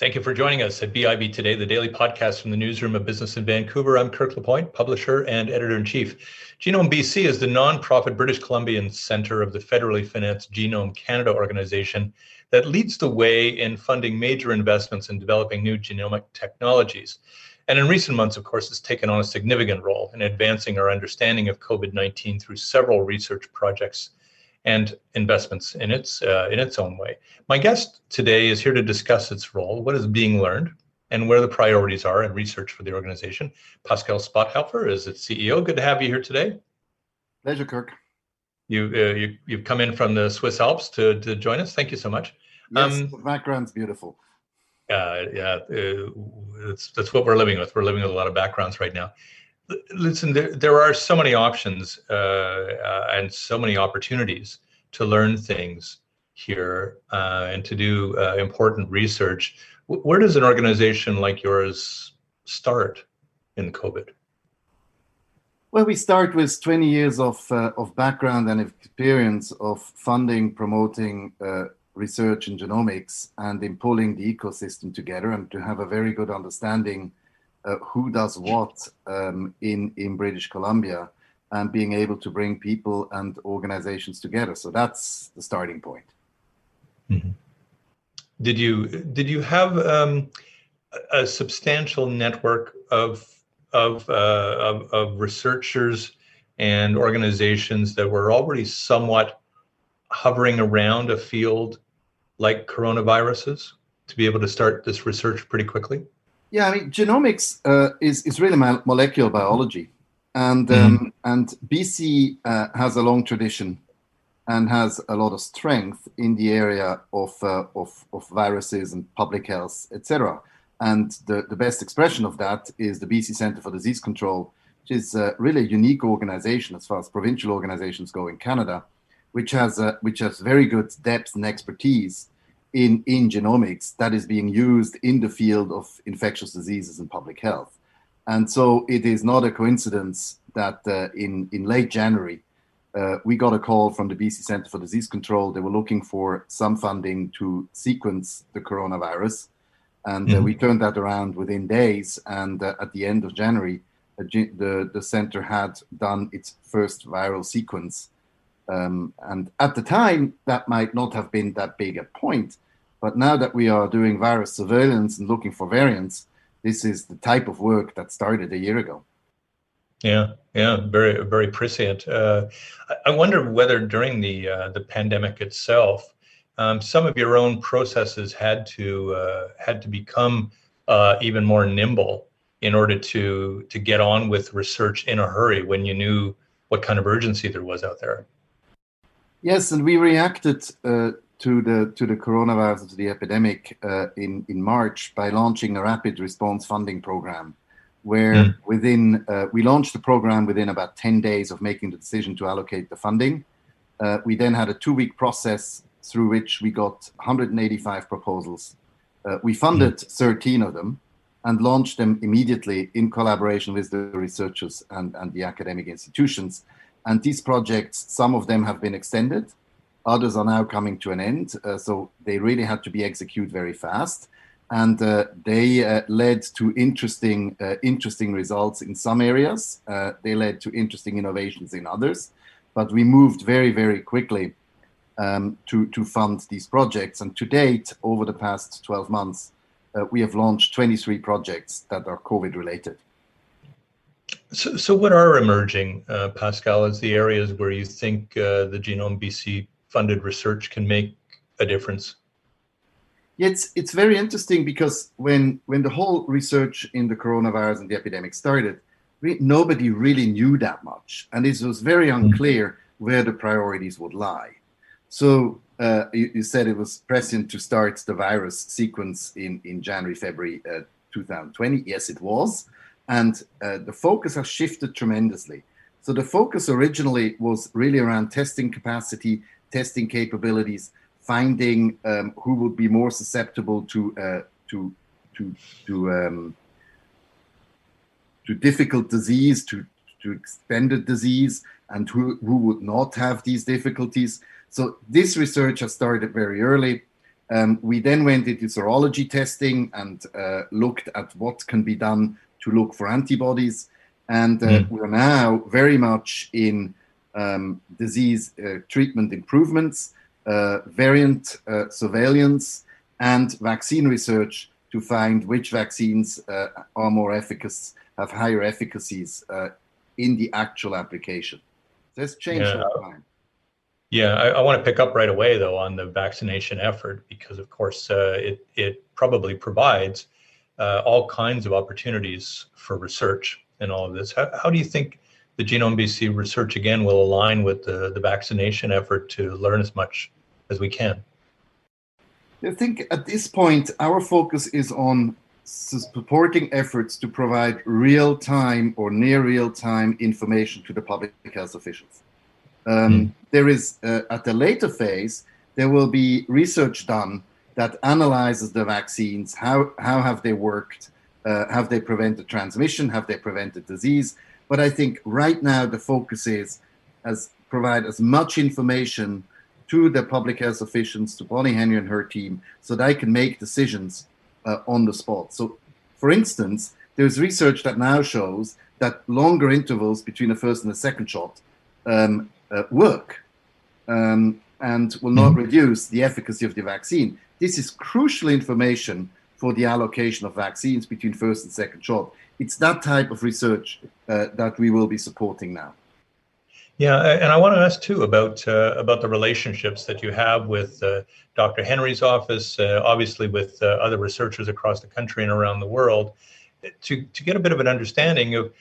Thank you for joining us at BIV Today, the daily podcast from the newsroom of business in Vancouver. I'm Kirk LaPointe, publisher and editor in chief. Genome BC is the nonprofit British Columbian Center of the federally financed Genome Canada organization that leads the way in funding major investments in developing new genomic technologies. And in recent months, of course, has taken on a significant role in advancing our understanding of COVID 19 through several research projects and investments in its uh, in its own way. My guest today is here to discuss its role, what is being learned, and where the priorities are in research for the organization. Pascal Spothelfer is its CEO. Good to have you here today. Pleasure, Kirk. You, uh, you you've come in from the Swiss Alps to to join us. Thank you so much. Yes, um, the background's beautiful. Uh, yeah, uh, that's that's what we're living with. We're living with a lot of backgrounds right now listen, there, there are so many options uh, uh, and so many opportunities to learn things here uh, and to do uh, important research. W- where does an organization like yours start in COVID? Well, we start with 20 years of, uh, of background and experience of funding, promoting uh, research in genomics, and in pulling the ecosystem together and to have a very good understanding uh, who does what um, in in British Columbia and being able to bring people and organizations together. So that's the starting point. Mm-hmm. Did you did you have um, a substantial network of of, uh, of, of researchers and organizations that were already somewhat hovering around a field like coronaviruses to be able to start this research pretty quickly? Yeah, I mean, genomics uh, is is really molecular biology, and um, mm-hmm. and BC uh, has a long tradition and has a lot of strength in the area of uh, of, of viruses and public health, etc. And the, the best expression of that is the BC Centre for Disease Control, which is really a unique organization as far as provincial organizations go in Canada, which has which has very good depth and expertise in, in genomics that is being used in the field of infectious diseases and public health. And so it is not a coincidence that uh, in, in late January, uh, we got a call from the BC Center for Disease Control. They were looking for some funding to sequence the coronavirus. And mm-hmm. uh, we turned that around within days. And uh, at the end of January, uh, the, the center had done its first viral sequence um, and at the time, that might not have been that big a point. But now that we are doing virus surveillance and looking for variants, this is the type of work that started a year ago. Yeah, yeah, very, very prescient. Uh, I wonder whether during the uh, the pandemic itself, um, some of your own processes had to uh, had to become uh, even more nimble in order to to get on with research in a hurry when you knew what kind of urgency there was out there. Yes, and we reacted uh, to the to the coronavirus to the epidemic uh, in in March by launching a rapid response funding program, where mm. within uh, we launched the program within about ten days of making the decision to allocate the funding. Uh, we then had a two week process through which we got 185 proposals. Uh, we funded mm. 13 of them and launched them immediately in collaboration with the researchers and, and the academic institutions and these projects, some of them have been extended, others are now coming to an end. Uh, so they really had to be executed very fast. And uh, they uh, led to interesting, uh, interesting results in some areas. Uh, they led to interesting innovations in others. But we moved very, very quickly um, to, to fund these projects. And to date, over the past 12 months, uh, we have launched 23 projects that are COVID related. So, so what are emerging, uh, Pascal, as the areas where you think uh, the Genome BC funded research can make a difference? It's it's very interesting because when when the whole research in the coronavirus and the epidemic started, re- nobody really knew that much, and it was very mm-hmm. unclear where the priorities would lie. So uh, you, you, said it was prescient to start the virus sequence in in January February uh, 2020. Yes, it was and uh, the focus has shifted tremendously. So the focus originally was really around testing capacity, testing capabilities, finding um, who would be more susceptible to uh, to to to um, to difficult disease, to to extended disease, and who who would not have these difficulties. So this research has started very early, Um, we then went into serology testing and uh, looked at what can be done to look for antibodies. And uh, mm. we're now very much in um, disease uh, treatment improvements, uh, variant uh, surveillance, and vaccine research to find which vaccines uh, are more efficacious, have higher efficacies in the actual application. It's changed yeah. over time. Yeah, I, I, want to pick up right away though on the vaccination effort because, of course, uh, it it probably provides uh, all kinds of opportunities for research and all of this. How, how do you think the Genome BC research again will align with the, the vaccination effort to learn as much as we can? I think at this point our focus is on supporting efforts to provide real time or near real time information to the public health officials. Um, mm. There is, uh, at the later phase, there will be research done that analyzes the vaccines. How, how have they worked? Uh, have they prevented transmission? Have they prevented disease? But I think right now the focus is as provide as much information to the public health officials, to Bonnie Henry and her team, so they can make decisions uh, on the spot. So, for instance, there's research that now shows that longer intervals between the first and the second shot um, uh, work um, and will not mm-hmm. reduce the efficacy of the vaccine. This is crucial information for the allocation of vaccines between first and second shot. It's that type of research uh, that we will be supporting now. Yeah, and I want to ask too about uh, about the relationships that you have with uh, Dr. Henry's office, uh, obviously with uh, other researchers across the country and around the world, to to get a bit of an understanding of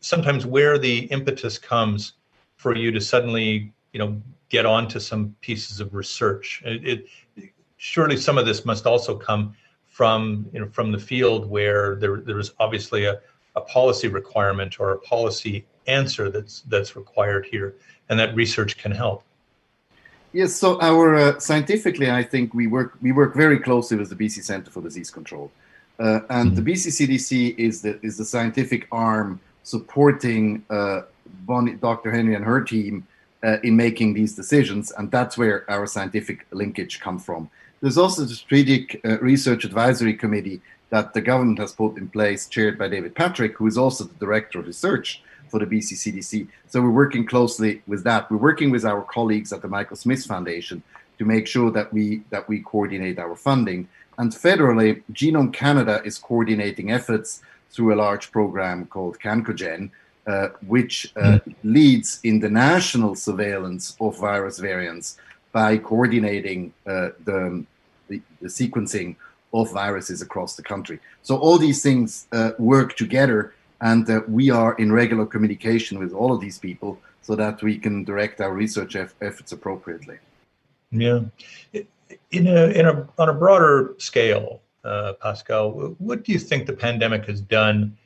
sometimes where the impetus comes for you to suddenly, you know, get onto some pieces of research. It, it surely some of this must also come from you know from the field where there there's obviously a, a policy requirement or a policy answer that's that's required here, and that research can help. Yes, so our uh, scientifically, I think we work we work very closely with the BC Center for Disease Control, uh, and mm-hmm. the BC CDC is the is the scientific arm supporting uh, Bonnie, Dr. Henry and her team uh, in making these decisions, and that's where our scientific linkage comes from. There's also the Strategic uh, Research Advisory Committee that the government has put in place, chaired by David Patrick, who is also the Director of Research for the BC CDC. So we're working closely with that. We're working with our colleagues at the Michael Smith Foundation to make sure that we that we coordinate our funding. And federally, Genome Canada is coordinating efforts through a large program called CanCoGen, uh, which uh, mm. leads in the national surveillance of virus variants by coordinating uh, the, the, the, sequencing of viruses across the country. So all these things uh, work together and uh, we are in regular communication with all of these people so that we can direct our research efforts appropriately. Yeah. In a, in a, on a broader scale, uh, Pascal, what do you think the pandemic has done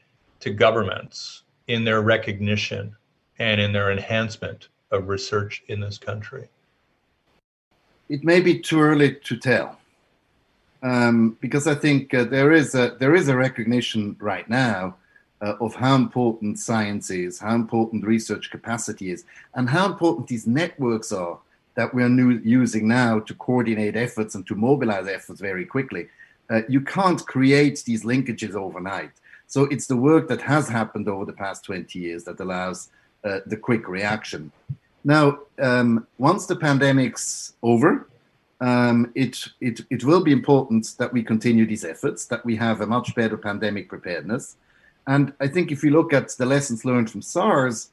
to governments in their recognition and in their enhancement of research in this country? It may be too early to tell. Um, because I think uh, there is a there is a recognition right now uh, of how important science is, how important research capacity is, and how important these networks are that we're new, using now to coordinate efforts and to mobilize efforts very quickly. Uh, you can't create these linkages overnight. So it's the work that has happened over the past 20 years that allows uh, the quick reaction. Now, um, once the pandemic's over, um, it, it, it will be important that we continue these efforts, that we have a much better pandemic preparedness, and I think if you look at the lessons learned from SARS,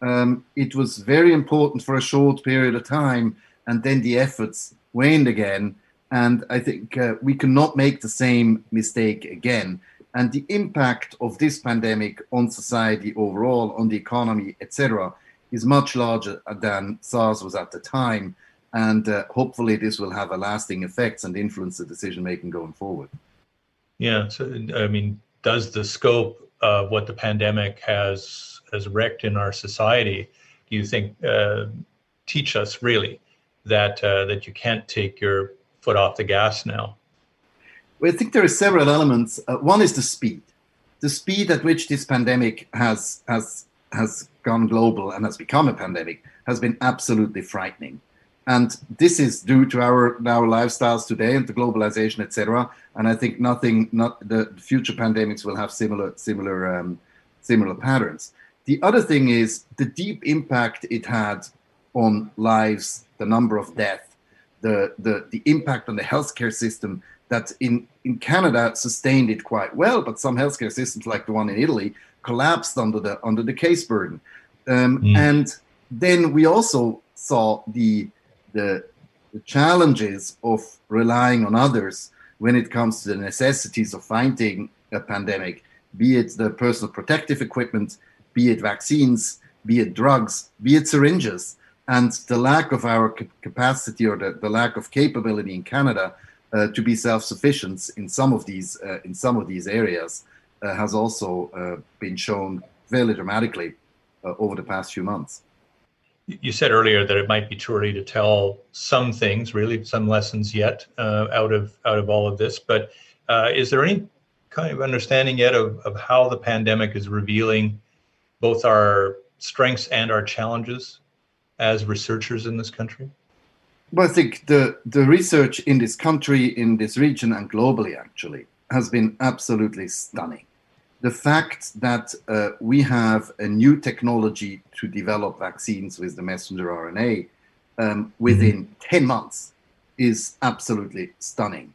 um, it was very important for a short period of time, and then the efforts waned again. And I think uh, we cannot make the same mistake again. And the impact of this pandemic on society overall, on the economy, etc., is much larger than SARS was at the time. And uh, hopefully, this will have a lasting effects and influence the decision making going forward. Yeah. So, I mean, does the scope of what the pandemic has has wrecked in our society, do you think uh, teach us really that uh, that you can't take your foot off the gas now? Well, I think there are several elements. Uh, one is the speed, the speed at which this pandemic has has has gone global and has become a pandemic has been absolutely frightening. and this is due to our our lifestyles today and the globalization, etc. And I think nothing, not the future pandemics will have similar similar um, similar patterns. The other thing is the deep impact it had on lives, the number of deaths, the, the, the impact on the healthcare system that in, in Canada sustained it quite well, but some healthcare systems like the one in Italy collapsed under the under the case burden. Um, mm. And then we also saw the, the, the challenges of relying on others when it comes to the necessities of fighting a pandemic, be it the personal protective equipment, be it vaccines, be it drugs, be it syringes. And the lack of our capacity or the, the lack of capability in Canada uh, to be self-sufficient in some of these uh, in some of these areas uh, has also uh, been shown fairly dramatically uh, over the past few months. You said earlier that it might be too early to tell some things, really some lessons yet uh, out of out of all of this. But is there any kind of understanding yet of, of how the pandemic is revealing both our strengths and our challenges as researchers in this country? Well, I think the, the research in this country, in this region, and globally actually has been absolutely stunning. The fact that uh, we have a new technology to develop vaccines with the messenger RNA um, within mm-hmm. 10 months is absolutely stunning.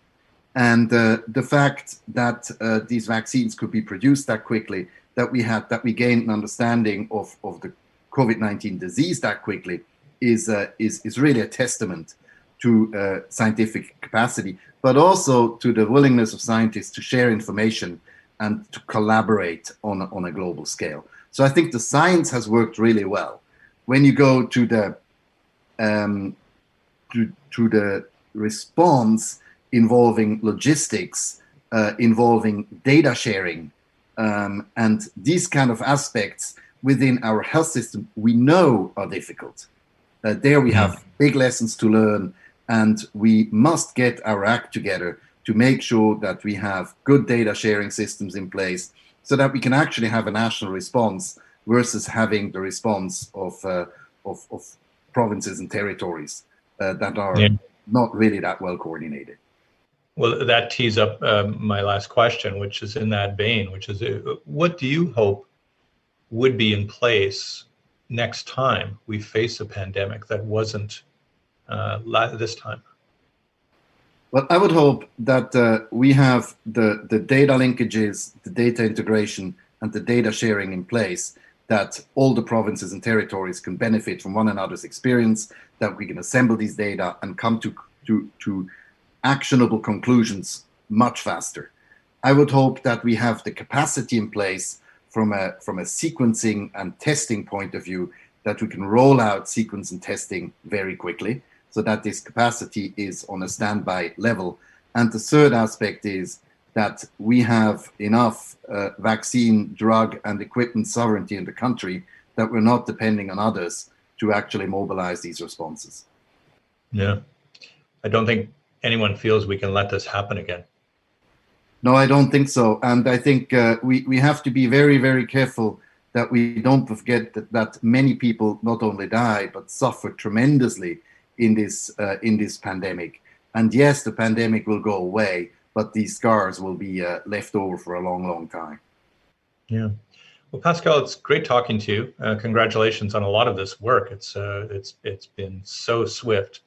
And uh, the fact that uh, these vaccines could be produced that quickly that we had that we gained an understanding of, of the COVID-19 disease that quickly is, uh, is, is really a testament to uh, scientific capacity, but also to the willingness of scientists to share information and to collaborate on, on a global scale. So I think the science has worked really well. When you go to the um, to, to the response involving logistics, uh, involving data sharing, um, and these kind of aspects within our health system we know are difficult. Uh, there we have big lessons to learn, and we must get our act together to make sure that we have good data sharing systems in place so that we can actually have a national response versus having the response of, uh, of, of, provinces and territories uh, that are yeah. not really that well coordinated. Well, that tees up um, my last question, which is in that vein, which is uh, what do you hope would be in place next time we face a pandemic that wasn't uh, this time? Well, I would hope that uh, we have the, the data linkages, the data integration, and the data sharing in place that all the provinces and territories can benefit from one another's experience, that we can assemble these data and come to, to, to actionable conclusions much faster. I would hope that we have the capacity in place from a, from a sequencing and testing point of view that we can roll out sequence and testing very quickly so that this capacity is on a standby level. And the third aspect is that we have enough uh, vaccine, drug, and equipment sovereignty in the country that we're not depending on others to actually mobilize these responses. Yeah. I don't think anyone feels we can let this happen again. No, I don't think so. And I think uh, we, we have to be very, very careful that we don't forget that, that many people not only die, but suffer tremendously in this, uh, in this pandemic. And yes, the pandemic will go away, but these scars will be uh, left over for a long, long time. Yeah. Well, Pascal, it's great talking to you. Uh, congratulations on a lot of this work. It's uh, it's it's been so swift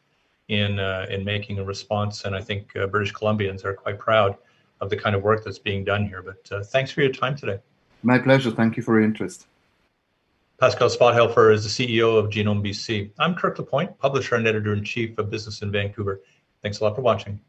in uh, in making a response, and I think British Columbians are quite proud of the kind of work that's being done here. But uh, thanks for your time today. My pleasure. Thank you for your interest. Pascal Spothelfer is the CEO of Genome BC. I'm Kirk LaPointe, publisher and editor in chief of Business in Vancouver. Thanks a lot for watching.